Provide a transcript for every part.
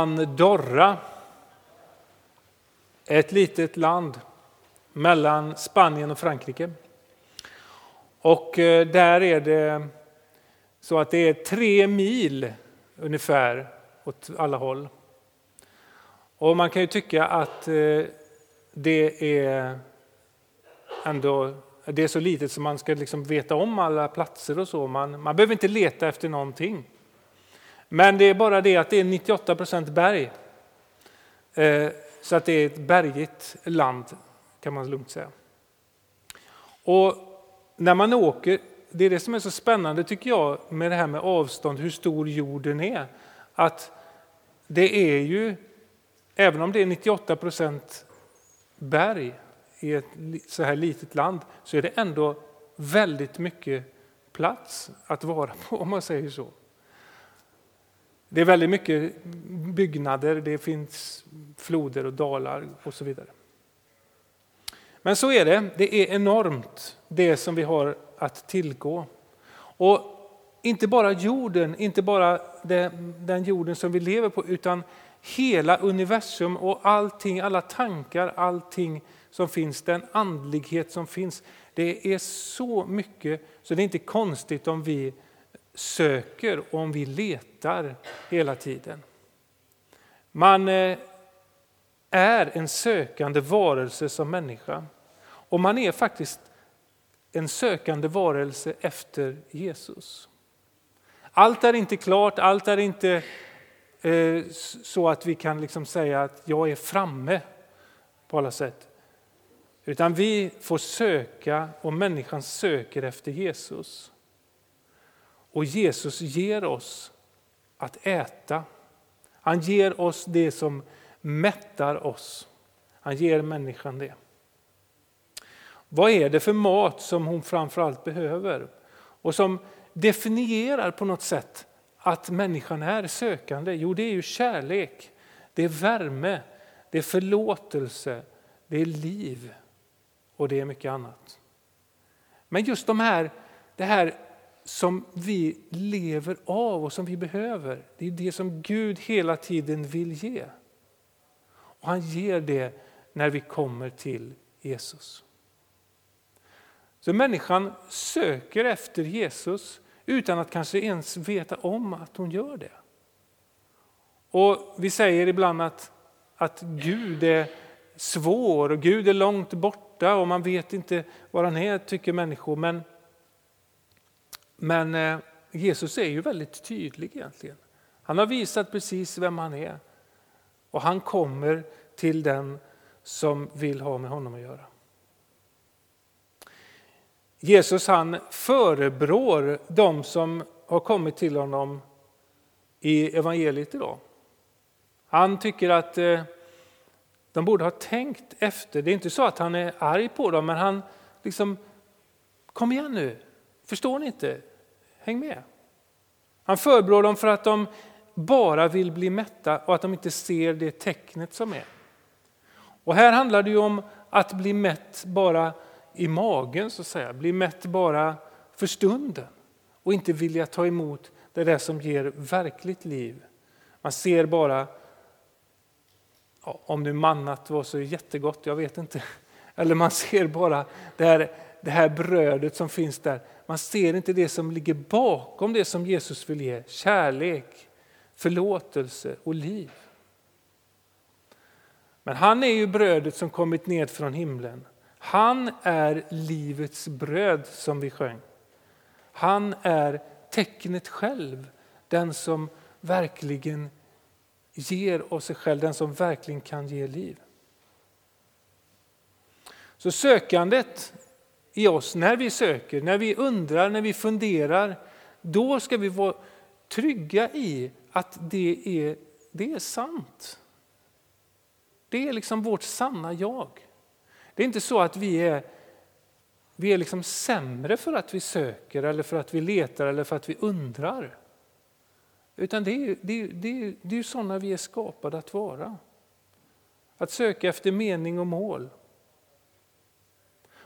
Andorra, ett litet land mellan Spanien och Frankrike. Och eh, där är det så att det är tre mil ungefär åt alla håll. Och man kan ju tycka att eh, det är ändå det är så litet som man ska liksom veta om alla platser och så. Man, man behöver inte leta efter någonting. Men det är bara det att det är 98 procent berg. Eh, så att det är ett bergigt land kan man lugnt säga. Och när man åker, det är det som är så spännande tycker jag med det här med avstånd, hur stor jorden är. Att det är ju, även om det är 98 procent berg i ett så här litet land, så är det ändå väldigt mycket plats att vara på om man säger så. Det är väldigt mycket byggnader, det finns floder och dalar och så vidare. Men så är det, det är enormt det som vi har att tillgå. Och inte bara jorden, inte bara den jorden som vi lever på, utan hela universum och allting, alla tankar, allting som finns, den andlighet som finns. Det är så mycket så det är inte konstigt om vi söker och om vi letar hela tiden. Man eh, är en sökande varelse som människa. Och man är faktiskt en sökande varelse efter Jesus. Allt är inte klart, allt är inte eh, så att vi kan liksom säga att jag är framme på alla sätt. Utan vi får söka och människan söker efter Jesus. Och Jesus ger oss att äta. Han ger oss det som mättar oss. Han ger människan det. Vad är det för mat som hon framförallt behöver? Och som definierar på något sätt att människan är sökande? Jo, det är ju kärlek, det är värme, det är förlåtelse, det är liv och det är mycket annat. Men just de här, det här som vi lever av och som vi behöver, det är det som Gud hela tiden vill ge. Och han ger det när vi kommer till Jesus. Så människan söker efter Jesus utan att kanske ens veta om att hon gör det. Och Vi säger ibland att, att Gud är svår och Gud är långt borta och man vet inte var han är, tycker människor. Men, men eh, Jesus är ju väldigt tydlig egentligen. Han har visat precis vem han är och han kommer till den som vill ha med honom att göra. Jesus han förebrår de som har kommit till honom i evangeliet idag. Han tycker att eh, de borde ha tänkt efter. Det är inte så att han är arg på dem, men han liksom, kom igen nu, förstår ni inte? Häng med. Han förebrår dem för att de bara vill bli mätta och att de inte ser det tecknet som är. Och här handlar det ju om att bli mätt bara i magen, så att säga. Bli mätt bara för stunden och inte vilja ta emot det där som ger verkligt liv. Man ser bara, ja, om nu mannat var så jättegott, jag vet inte. Eller man ser bara det här, det här brödet som finns där. Man ser inte det som ligger bakom det som Jesus vill ge. Kärlek, förlåtelse och liv. Men han är ju brödet som kommit ned från himlen han är livets bröd som vi sjöng. Han är tecknet själv, den som verkligen ger av sig själv, den som verkligen kan ge liv. Så sökandet i oss, när vi söker, när vi undrar, när vi funderar, då ska vi vara trygga i att det är, det är sant. Det är liksom vårt sanna jag. Det är inte så att vi är, vi är liksom sämre för att vi söker eller för att vi letar eller för att vi undrar. Utan det är, det är, det är, det är sådana vi är skapade att vara. Att söka efter mening och mål.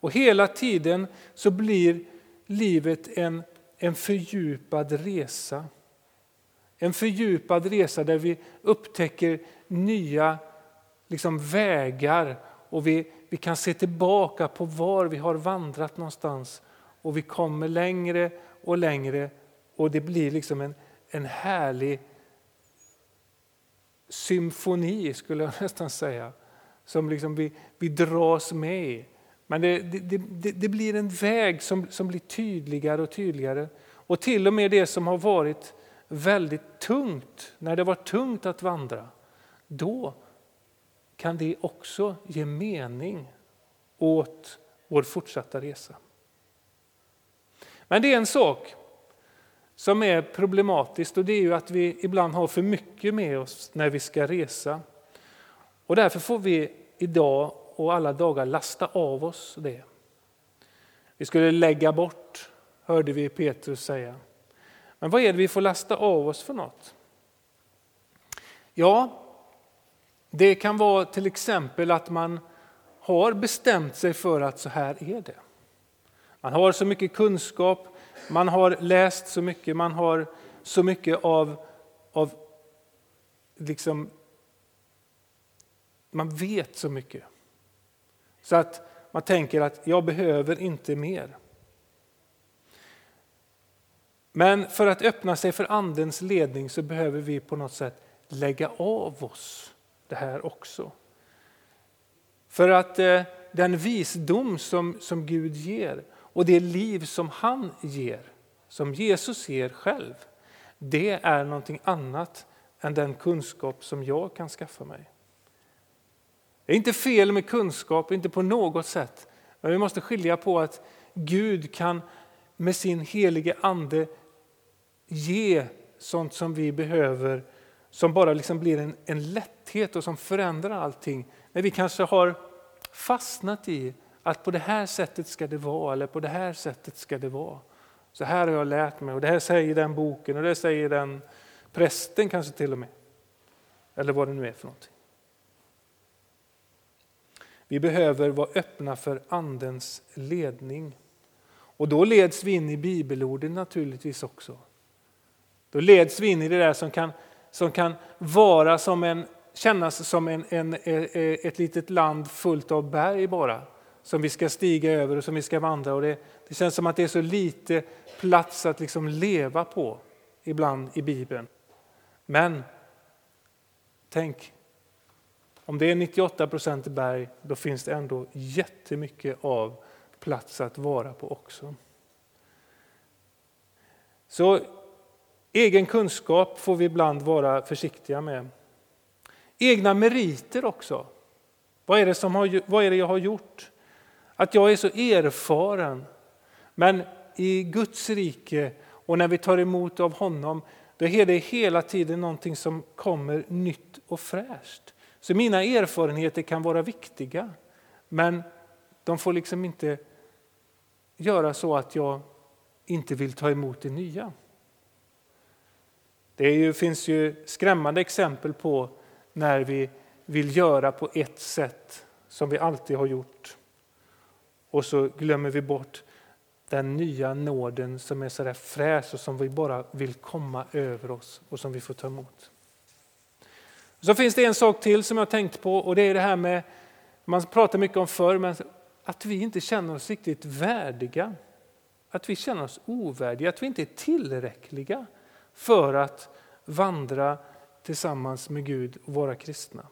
Och hela tiden så blir livet en, en fördjupad resa. En fördjupad resa där vi upptäcker nya liksom, vägar och vi, vi kan se tillbaka på var vi har vandrat någonstans och vi kommer längre och längre och det blir liksom en, en härlig symfoni skulle jag nästan säga. Som liksom vi, vi dras med i. Men det, det, det, det, blir en väg som, som blir tydligare och tydligare. Och till och med det som har varit väldigt tungt, när det var tungt att vandra, då kan det också ge mening åt vår fortsatta resa. Men det är en sak som är problematiskt och det är ju att vi ibland har för mycket med oss när vi ska resa. Och därför får vi idag och alla dagar lasta av oss det. Vi skulle lägga bort, hörde vi Petrus säga. Men vad är det vi får lasta av oss för något? Ja, det kan vara till exempel att man har bestämt sig för att så här är det. Man har så mycket kunskap, man har läst så mycket, man har så mycket av, av liksom, man vet så mycket. Så att man tänker att jag behöver inte mer. Men för att öppna sig för Andens ledning så behöver vi på något sätt lägga av oss det här också. För att eh, den visdom som, som Gud ger och det liv som han ger, som Jesus ger själv, det är någonting annat än den kunskap som jag kan skaffa mig. Det är inte fel med kunskap, inte på något sätt. Men vi måste skilja på att Gud kan med sin helige ande ge sånt som vi behöver som bara liksom blir en, en lätthet och som förändrar allting. När vi kanske har fastnat i att på det här sättet ska det vara eller på det här sättet ska det vara. Så här har jag lärt mig och det här säger den boken och det säger den prästen kanske till och med. Eller vad det nu är för någonting. Vi behöver vara öppna för Andens ledning. Och då leds vi in i bibelorden naturligtvis också. Då leds vi in i det där som kan, som kan vara som en, kännas som en, en, e, e, ett litet land fullt av berg bara. Som vi ska stiga över och som vi ska vandra. Och det, det känns som att det är så lite plats att liksom leva på ibland i Bibeln. Men tänk, om det är 98 procent berg, då finns det ändå jättemycket av plats att vara på också. Så egen kunskap får vi ibland vara försiktiga med. Egna meriter också. Vad är, det som har, vad är det jag har gjort? Att jag är så erfaren. Men i Guds rike och när vi tar emot av honom, då är det hela tiden någonting som kommer nytt och fräscht. Så mina erfarenheter kan vara viktiga, men de får liksom inte göra så att jag inte vill ta emot det nya. Det ju, finns ju skrämmande exempel på när vi vill göra på ett sätt som vi alltid har gjort. Och så glömmer vi bort den nya nåden som är så där fräsch och som vi bara vill komma över oss och som vi får ta emot. Så finns det en sak till som jag tänkt på och det är det här med, man pratar mycket om förr, men att vi inte känner oss riktigt värdiga. Att vi känner oss ovärdiga, att vi inte är tillräckliga för att vandra tillsammans med Gud och vara kristna.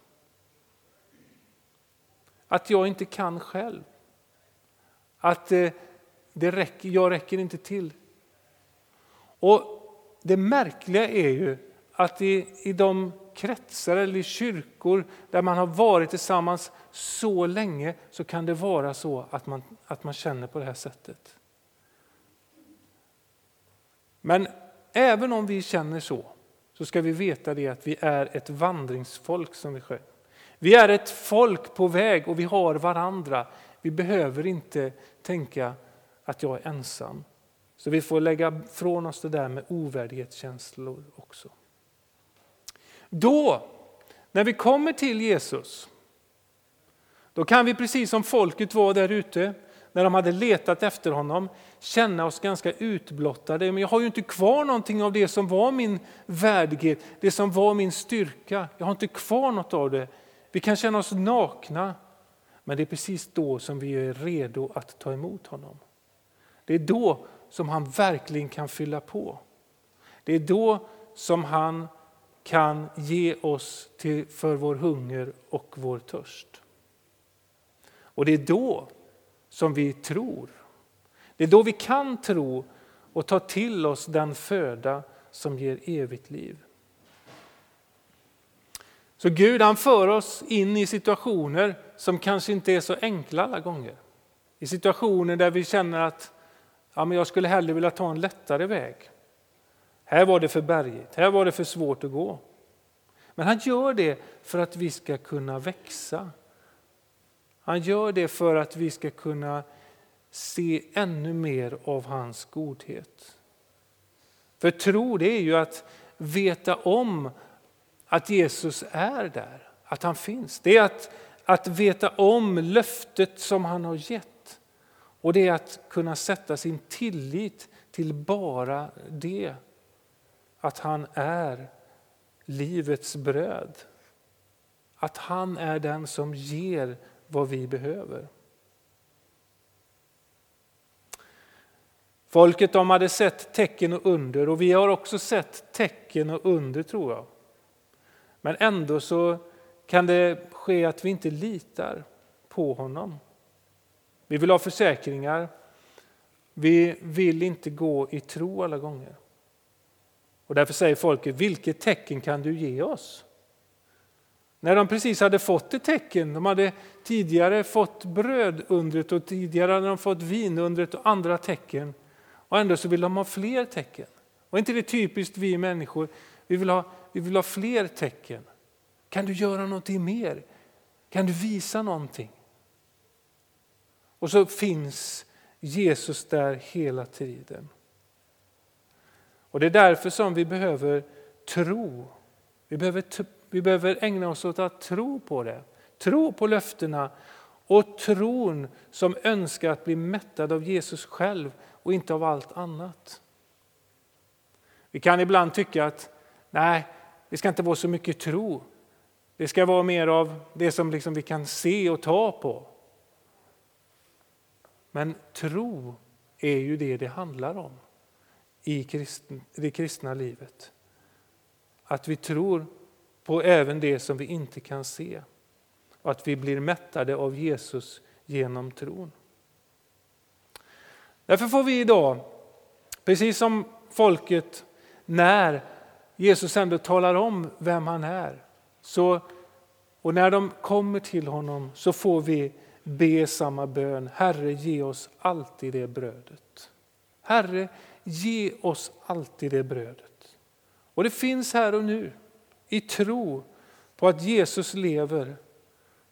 Att jag inte kan själv. Att eh, det räcker, jag räcker inte till. Och Det märkliga är ju att i, i de kretsar eller i kyrkor där man har varit tillsammans så länge så kan det vara så att man, att man känner på det här sättet. Men även om vi känner så, så ska vi veta det att vi är ett vandringsfolk som vi sjöng. Vi är ett folk på väg och vi har varandra. Vi behöver inte tänka att jag är ensam. Så vi får lägga från oss det där med ovärdighetskänslor också. Då, när vi kommer till Jesus, då kan vi precis som folket var där ute, när de hade letat efter honom, känna oss ganska utblottade. Men jag har ju inte kvar någonting av det som var min värdighet, det som var min styrka. Jag har inte kvar något av det. Vi kan känna oss nakna, men det är precis då som vi är redo att ta emot honom. Det är då som han verkligen kan fylla på. Det är då som han kan ge oss till, för vår hunger och vår törst. Och det är då som vi tror. Det är då vi kan tro och ta till oss den föda som ger evigt liv. Så Gud han för oss in i situationer som kanske inte är så enkla alla gånger. I situationer där vi känner att ja, men jag skulle hellre vilja ta en lättare väg. Här var det för bergigt, här var det för svårt att gå. Men han gör det för att vi ska kunna växa. Han gör det för att vi ska kunna se ännu mer av hans godhet. För tro det är ju att veta om att Jesus är där, att han finns. Det är att, att veta om löftet som han har gett. Och det är att kunna sätta sin tillit till bara det. Att han är livets bröd. Att han är den som ger vad vi behöver. Folket de hade sett tecken och under och vi har också sett tecken och under tror jag. Men ändå så kan det ske att vi inte litar på honom. Vi vill ha försäkringar. Vi vill inte gå i tro alla gånger. Och därför säger folket, vilket tecken kan du ge oss? När de precis hade fått ett tecken, de hade tidigare fått bröd undret och tidigare hade de fått vin undret och andra tecken. Och ändå så vill de ha fler tecken. Och inte det typiskt vi människor, vi vill, ha, vi vill ha fler tecken. Kan du göra någonting mer? Kan du visa någonting? Och så finns Jesus där hela tiden. Och Det är därför som vi behöver tro. Vi behöver, vi behöver ägna oss åt att tro på det. Tro på löftena och tron som önskar att bli mättad av Jesus själv och inte av allt annat. Vi kan ibland tycka att nej, det ska inte vara så mycket tro. Det ska vara mer av det som liksom vi kan se och ta på. Men tro är ju det det handlar om i det kristna livet. Att vi tror på även det som vi inte kan se och att vi blir mättade av Jesus genom tron. Därför får vi idag, precis som folket när Jesus ändå talar om vem han är, så, och när de kommer till honom så får vi be samma bön. Herre, ge oss alltid det brödet. Herre, ge oss alltid det brödet. Och det finns här och nu, i tro på att Jesus lever,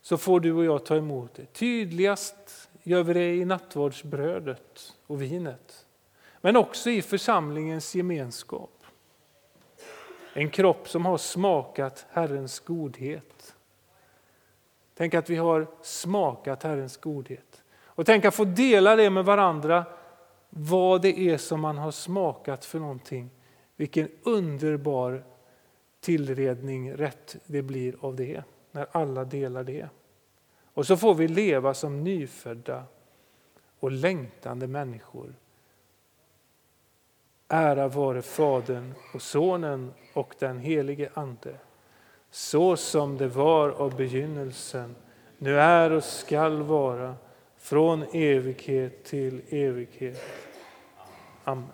så får du och jag ta emot det. Tydligast gör vi det i nattvardsbrödet och vinet. Men också i församlingens gemenskap. En kropp som har smakat Herrens godhet. Tänk att vi har smakat Herrens godhet. Och tänk att få dela det med varandra, vad det är som man har smakat för någonting. Vilken underbar tillredning, rätt det blir av det, när alla delar det. Och så får vi leva som nyfödda och längtande människor. Ära vare Fadern och Sonen och den helige Ande så som det var av begynnelsen, nu är och skall vara, från evighet till evighet. Amen.